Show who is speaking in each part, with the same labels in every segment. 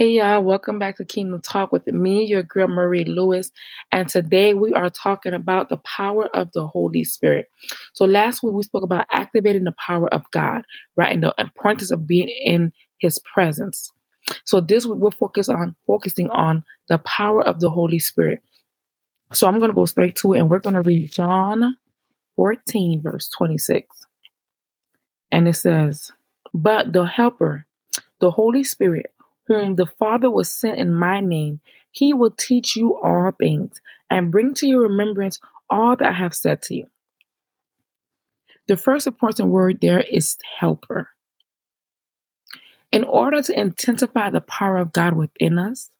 Speaker 1: Hey y'all, welcome back to Kingdom Talk with me, your girl Marie Lewis. And today we are talking about the power of the Holy Spirit. So last week we spoke about activating the power of God, right? And the importance of being in his presence. So this week we're focus on focusing on the power of the Holy Spirit. So I'm gonna go straight to it and we're gonna read John 14, verse 26. And it says, But the helper, the Holy Spirit, whom the Father will send in my name, he will teach you all things and bring to your remembrance all that I have said to you. The first important word there is helper. In order to intensify the power of God within us,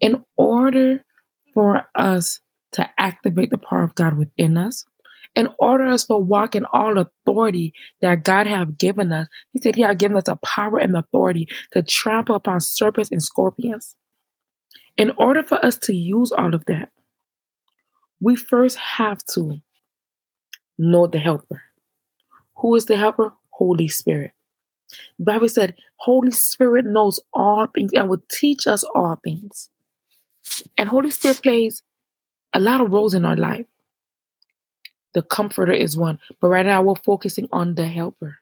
Speaker 1: in order for us to activate the power of God within us, in order for us to walk in all authority that God have given us. He said he had given us a power and authority to trample upon serpents and scorpions. In order for us to use all of that, we first have to know the helper. Who is the helper? Holy Spirit. The Bible said, Holy Spirit knows all things and will teach us all things. And Holy Spirit plays a lot of roles in our life. The comforter is one. But right now we're focusing on the helper.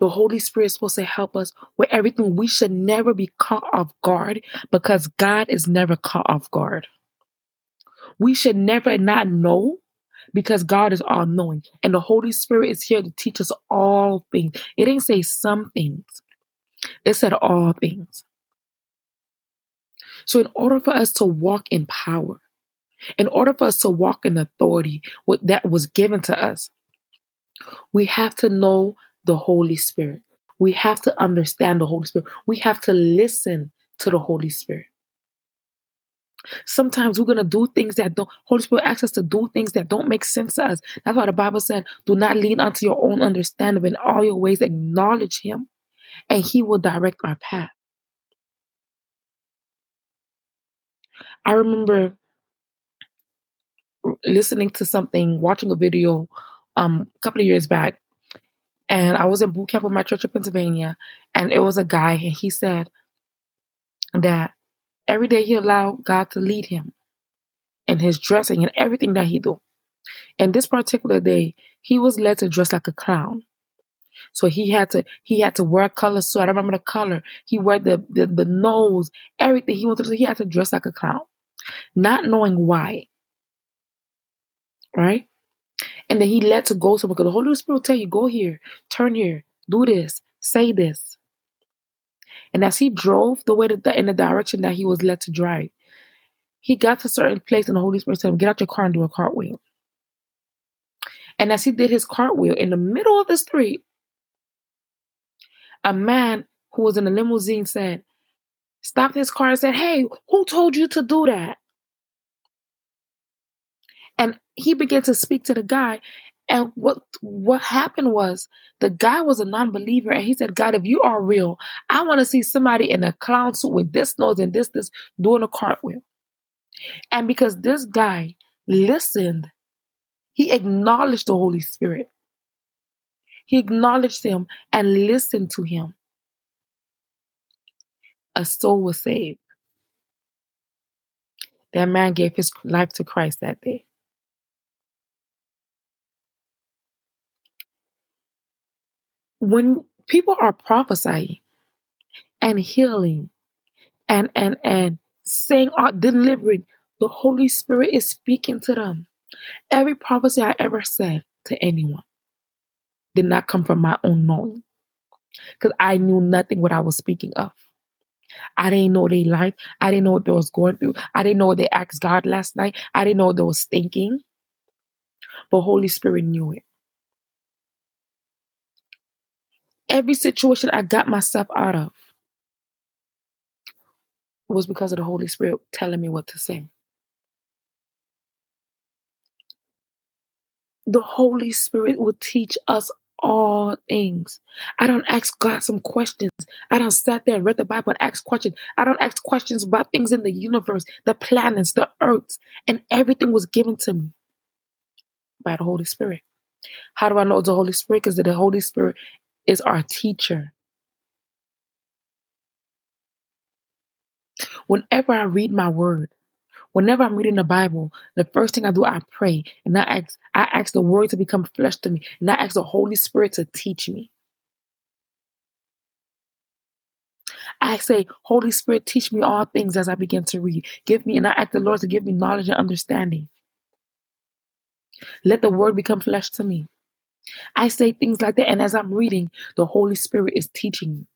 Speaker 1: The Holy Spirit is supposed to help us with everything. We should never be caught off guard because God is never caught off guard. We should never not know because God is all knowing. And the Holy Spirit is here to teach us all things. It didn't say some things, it said all things. So, in order for us to walk in power, in order for us to walk in authority that was given to us, we have to know the Holy Spirit. We have to understand the Holy Spirit. We have to listen to the Holy Spirit. Sometimes we're going to do things that don't, Holy Spirit asks us to do things that don't make sense to us. That's why the Bible said, do not lean onto your own understanding, in all your ways acknowledge Him, and He will direct our path. I remember listening to something, watching a video um, a couple of years back, and I was in boot camp with my church in Pennsylvania, and it was a guy, and he said that every day he allowed God to lead him in his dressing and everything that he do. And this particular day, he was led to dress like a clown. So he had to he had to wear color suit. I don't remember the color. He wore the, the the nose, everything. He wanted to, he had to dress like a clown, not knowing why right? And then he led to go somewhere because the Holy Spirit will tell you, go here, turn here, do this, say this. And as he drove the way to, in the direction that he was led to drive, he got to a certain place and the Holy Spirit said, Get out your car and do a cartwheel. And as he did his cartwheel in the middle of the street, a man who was in a limousine said, stopped his car and said, Hey, who told you to do that? And he began to speak to the guy. And what what happened was the guy was a non-believer, and he said, "God, if you are real, I want to see somebody in a clown suit with this nose and this this doing a cartwheel." And because this guy listened, he acknowledged the Holy Spirit. He acknowledged him and listened to him. A soul was saved. That man gave his life to Christ that day. When people are prophesying and healing and and and saying or delivering, the Holy Spirit is speaking to them. Every prophecy I ever said to anyone did not come from my own knowing. Because I knew nothing what I was speaking of. I didn't know their life. I didn't know what they was going through. I didn't know what they asked God last night. I didn't know what they was thinking. But Holy Spirit knew it. Every situation I got myself out of was because of the Holy Spirit telling me what to say. The Holy Spirit will teach us all things. I don't ask God some questions. I don't sat there and read the Bible and ask questions. I don't ask questions about things in the universe, the planets, the earths, and everything was given to me by the Holy Spirit. How do I know it's the Holy Spirit? Because the Holy Spirit is our teacher. Whenever I read my word, whenever I'm reading the Bible, the first thing I do, I pray and I ask, I ask the word to become flesh to me, and I ask the Holy Spirit to teach me. I say, Holy Spirit, teach me all things as I begin to read. Give me, and I ask the Lord to give me knowledge and understanding. Let the word become flesh to me. I say things like that, and as I'm reading, the Holy Spirit is teaching me.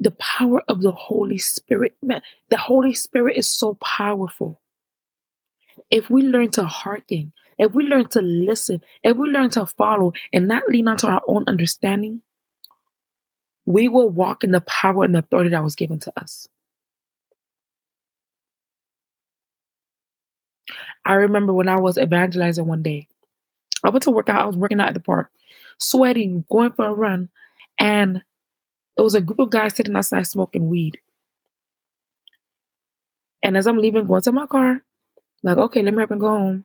Speaker 1: The power of the Holy Spirit, man, the Holy Spirit is so powerful. If we learn to hearken, if we learn to listen, if we learn to follow and not lean onto our own understanding, we will walk in the power and authority that was given to us. I remember when I was evangelizing one day, I went to work out. I was working out at the park, sweating, going for a run, and it was a group of guys sitting outside smoking weed. And as I'm leaving, going to my car, like, okay, let me up and go home.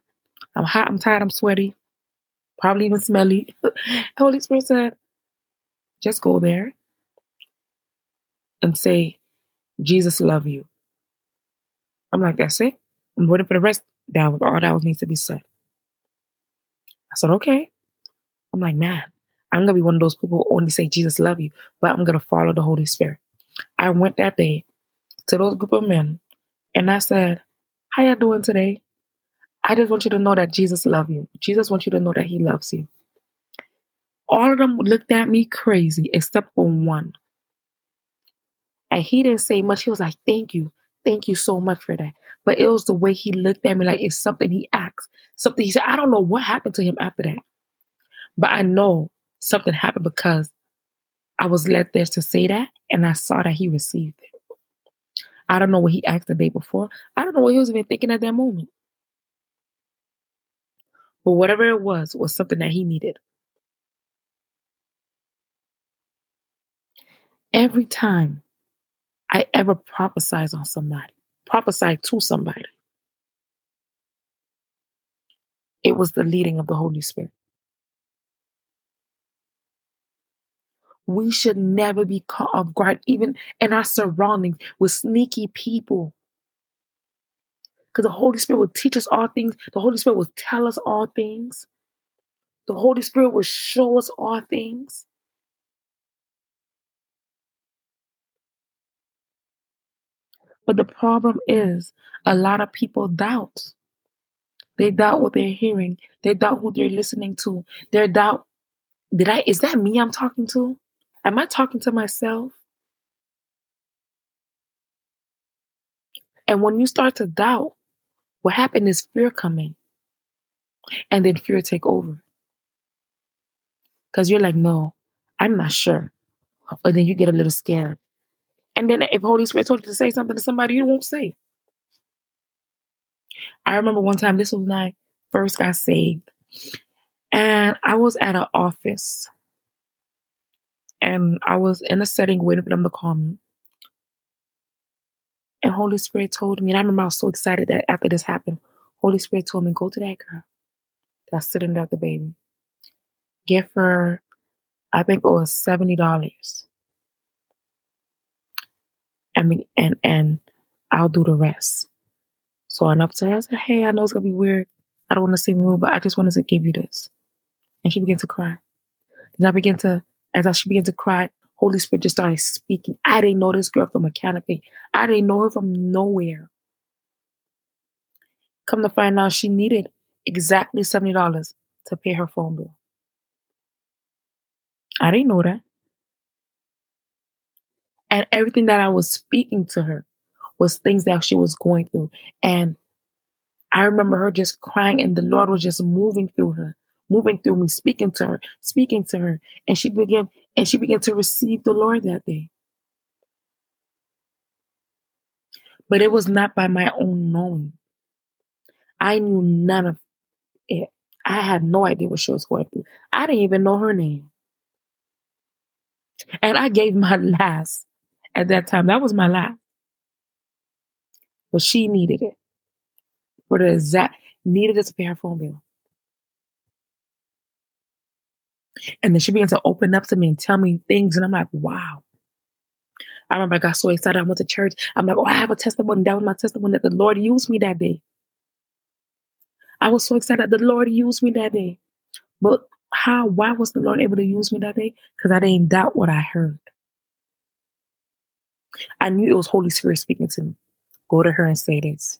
Speaker 1: I'm hot, I'm tired, I'm sweaty, probably even smelly. Holy Spirit said, just go there and say, Jesus love you. I'm like, that's it. I'm waiting for the rest down with all that needs to be said. I said, okay. I'm like, man, I'm gonna be one of those people who only say Jesus love you, but I'm gonna follow the Holy Spirit. I went that day to those group of men and I said, How you doing today? I just want you to know that Jesus love you. Jesus wants you to know that he loves you. All of them looked at me crazy except for one. And he didn't say much. He was like, Thank you. Thank you so much for that. But it was the way he looked at me like it's something he asked. Something he said. I don't know what happened to him after that. But I know something happened because I was led there to say that and I saw that he received it. I don't know what he asked the day before. I don't know what he was even thinking at that moment. But whatever it was, was something that he needed. Every time I ever prophesied on somebody, prophesied to somebody, it was the leading of the Holy Spirit. We should never be caught off guard, even in our surroundings, with sneaky people. Because the Holy Spirit will teach us all things. The Holy Spirit will tell us all things. The Holy Spirit will show us all things. But the problem is a lot of people doubt. They doubt what they're hearing. They doubt who they're listening to. They doubt, did I, is that me I'm talking to? Am I talking to myself? And when you start to doubt, what happened is fear coming. And then fear take over. Because you're like, no, I'm not sure. And then you get a little scared. And then if Holy Spirit told you to say something to somebody, you won't say. I remember one time, this was when I first got saved. And I was at an office and I was in a setting waiting for them to call me. And Holy Spirit told me, and I remember I was so excited that after this happened, Holy Spirit told me, go to that girl that's sitting there at the baby. Give her, I think it was seventy dollars. I mean, and and I'll do the rest. So I went up to her. I said, "Hey, I know it's gonna be weird. I don't want to seem rude, but I just wanted to give you this." And she began to cry. And I began to as I she began to cry, Holy Spirit just started speaking. I didn't know this girl from a canopy. I didn't know her from nowhere. Come to find out, she needed exactly $70 to pay her phone bill. I didn't know that. And everything that I was speaking to her was things that she was going through. And I remember her just crying, and the Lord was just moving through her moving through me, speaking to her, speaking to her. And she began and she began to receive the Lord that day. But it was not by my own knowing. I knew none of it. I had no idea what she was going through. I didn't even know her name. And I gave my last at that time. That was my last. But she needed it. For the exact needed it to pay her phone bill. And then she began to open up to me and tell me things. And I'm like, wow. I remember I got so excited. I went to church. I'm like, oh, I have a testimony. That was my testimony that the Lord used me that day. I was so excited that the Lord used me that day. But how, why was the Lord able to use me that day? Because I didn't doubt what I heard. I knew it was Holy Spirit speaking to me. Go to her and say this,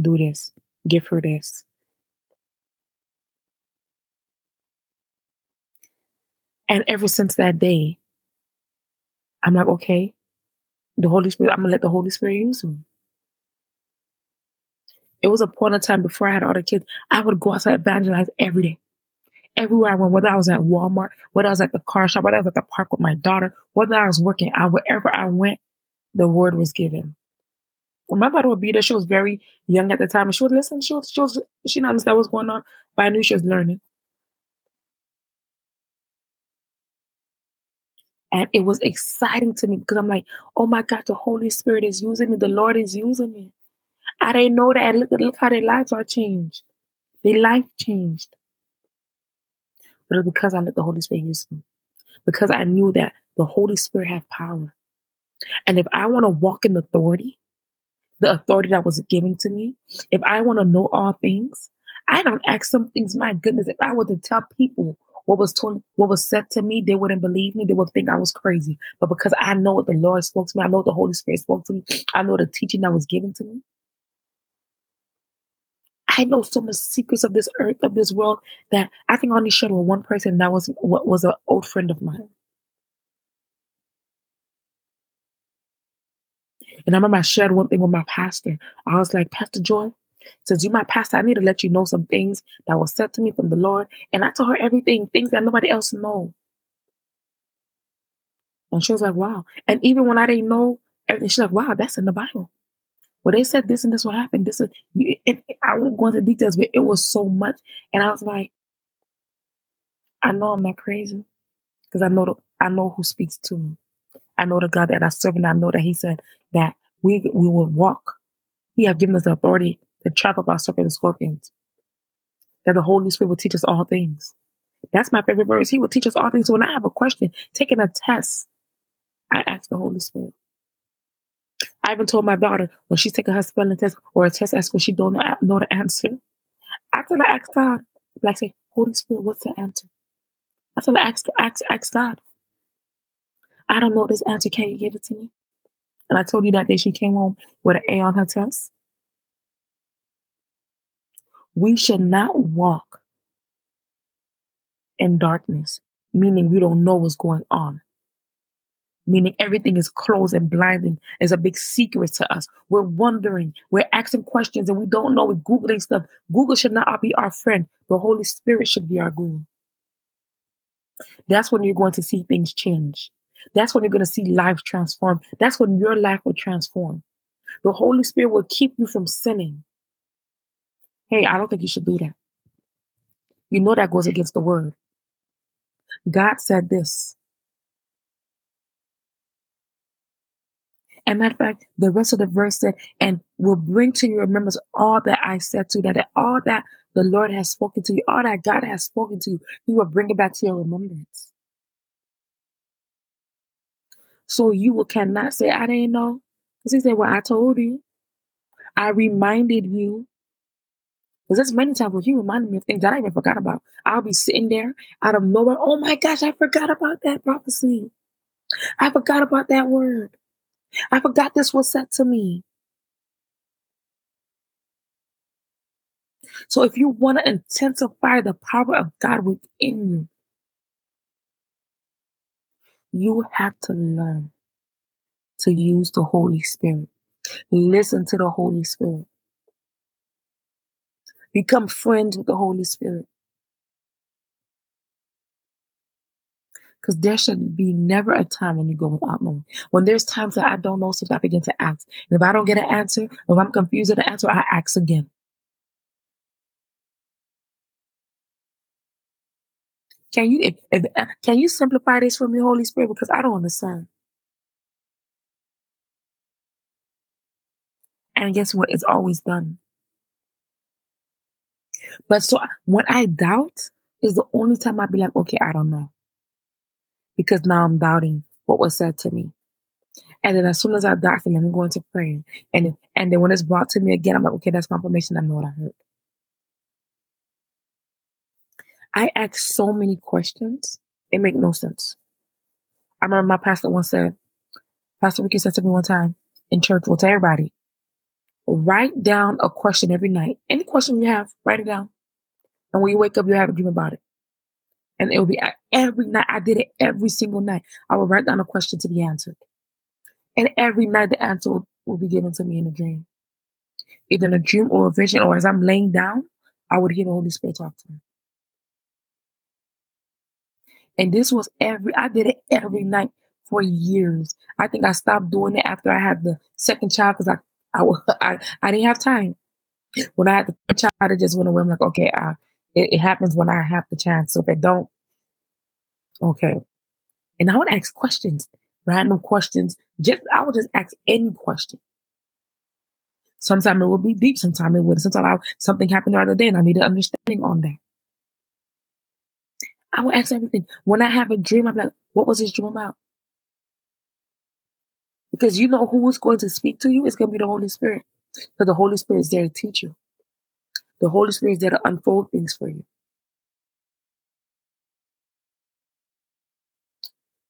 Speaker 1: do this, give her this. And ever since that day, I'm like, okay, the Holy Spirit, I'm gonna let the Holy Spirit use me. It was a point of time before I had the kids, I would go outside evangelize every day. Everywhere I went, whether I was at Walmart, whether I was at the car shop, whether I was at the park with my daughter, whether I was working out, wherever I went, the word was given. my daughter would be there. She was very young at the time, and she would listen. She was, she was, she didn't understand what's going on, but I knew she was learning. And it was exciting to me because I'm like, oh my God, the Holy Spirit is using me. The Lord is using me. I didn't know that. Look, look how their lives are changed. Their life changed. But it was because I let the Holy Spirit use me. Because I knew that the Holy Spirit had power. And if I want to walk in authority, the authority that was given to me, if I want to know all things, I don't ask some things. My goodness, if I were to tell people what was told, what was said to me, they wouldn't believe me. They would think I was crazy. But because I know what the Lord spoke to me, I know what the Holy Spirit spoke to me, I know the teaching that was given to me. I know so much secrets of this earth, of this world, that I can only share with one person. That was what was an old friend of mine. And I remember I shared one thing with my pastor. I was like, Pastor Joy, says, You my pastor, I need to let you know some things that was said to me from the Lord. And I told her everything, things that nobody else know. And she was like, Wow. And even when I didn't know everything, she's like, Wow, that's in the Bible. Well, they said this and this will happen. This is it, I won't go into details, but it was so much. And I was like, I know I'm not crazy. Because I know the, I know who speaks to me. I know the God that I serve, and I know that He said that we we will walk. He have given us the authority to trample about serpents and scorpions. That the Holy Spirit will teach us all things. That's my favorite verse. He will teach us all things. So when I have a question, taking a test, I ask the Holy Spirit. I even told my daughter when she's taking her spelling test or a test ask when she don't know, the answer. I tell her ask God. Like say, Holy Spirit, what's the answer? I tell her ask, ask, ask God. I don't know this answer. Can you give it to me? And I told you that day she came home with an A on her test. We should not walk in darkness, meaning we don't know what's going on. Meaning everything is closed and blinding is a big secret to us. We're wondering, we're asking questions and we don't know. We're Googling stuff. Google should not be our friend. The Holy Spirit should be our Google. That's when you're going to see things change. That's when you're going to see life transform. That's when your life will transform. The Holy Spirit will keep you from sinning. Hey, I don't think you should do that. You know that goes against the word. God said this. And matter of fact, the rest of the verse said, and will bring to your remembrance all that I said to you, that all that the Lord has spoken to you, all that God has spoken to you, He will bring it back to your remembrance. So you cannot say, I didn't know. Because he said, Well, I told you. I reminded you. Because there's many times when he reminded me of things that I even forgot about. I'll be sitting there out of nowhere. Oh my gosh, I forgot about that prophecy. I forgot about that word. I forgot this was said to me. So if you want to intensify the power of God within you, you have to learn to use the Holy Spirit. Listen to the Holy Spirit. Become friends with the Holy Spirit. Because there should be never a time when you go without knowing. When there's times that I don't know stuff, I begin to ask. And if I don't get an answer, if I'm confused at the answer, I ask again. Can you can you simplify this for me, Holy Spirit? Because I don't understand. And guess what? It's always done. But so when I doubt, is the only time I'd be like, okay, I don't know. Because now I'm doubting what was said to me. And then as soon as I doubt feeling, I'm going to pray. And and then when it's brought to me again, I'm like, okay, that's confirmation. I know what I heard. I ask so many questions. It make no sense. I remember my pastor once said, Pastor Ricky said to me one time in church, well, to everybody, write down a question every night. Any question you have, write it down. And when you wake up, you have a dream about it. And it will be every night. I did it every single night. I would write down a question to be answered. And every night the answer will, be given to me in a dream. Either in a dream or a vision, or as I'm laying down, I would hear the Holy Spirit talk to me. And this was every, I did it every night for years. I think I stopped doing it after I had the second child because I, I, I, I didn't have time. When I had the child, I just went away. I'm like, okay, uh, it, it happens when I have the chance. So if I don't, okay. And I would ask questions, random questions. Just I would just ask any question. Sometimes it would be deep. Sometimes it would. Sometimes I, something happened the other day and I need an understanding on that. I will ask everything. When I have a dream, I'm like, what was this dream about? Because you know who is going to speak to you? It's going to be the Holy Spirit. Because the Holy Spirit is there to teach you. The Holy Spirit is there to unfold things for you.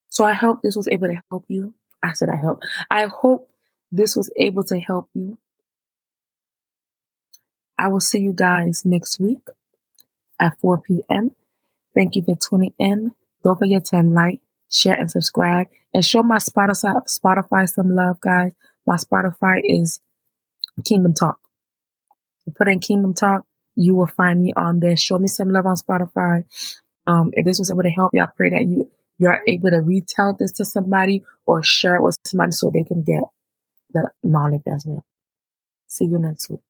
Speaker 1: So I hope this was able to help you. I said I hope. I hope this was able to help you. I will see you guys next week at 4 p.m. Thank you for tuning in. Don't forget to like, share, and subscribe. And show my Spotify, Spotify some love, guys. My Spotify is Kingdom Talk. You put in Kingdom Talk, you will find me on there. Show me some love on Spotify. Um, if this was able to help you, I pray that you you're able to retell this to somebody or share it with somebody so they can get the knowledge as well. See you next week.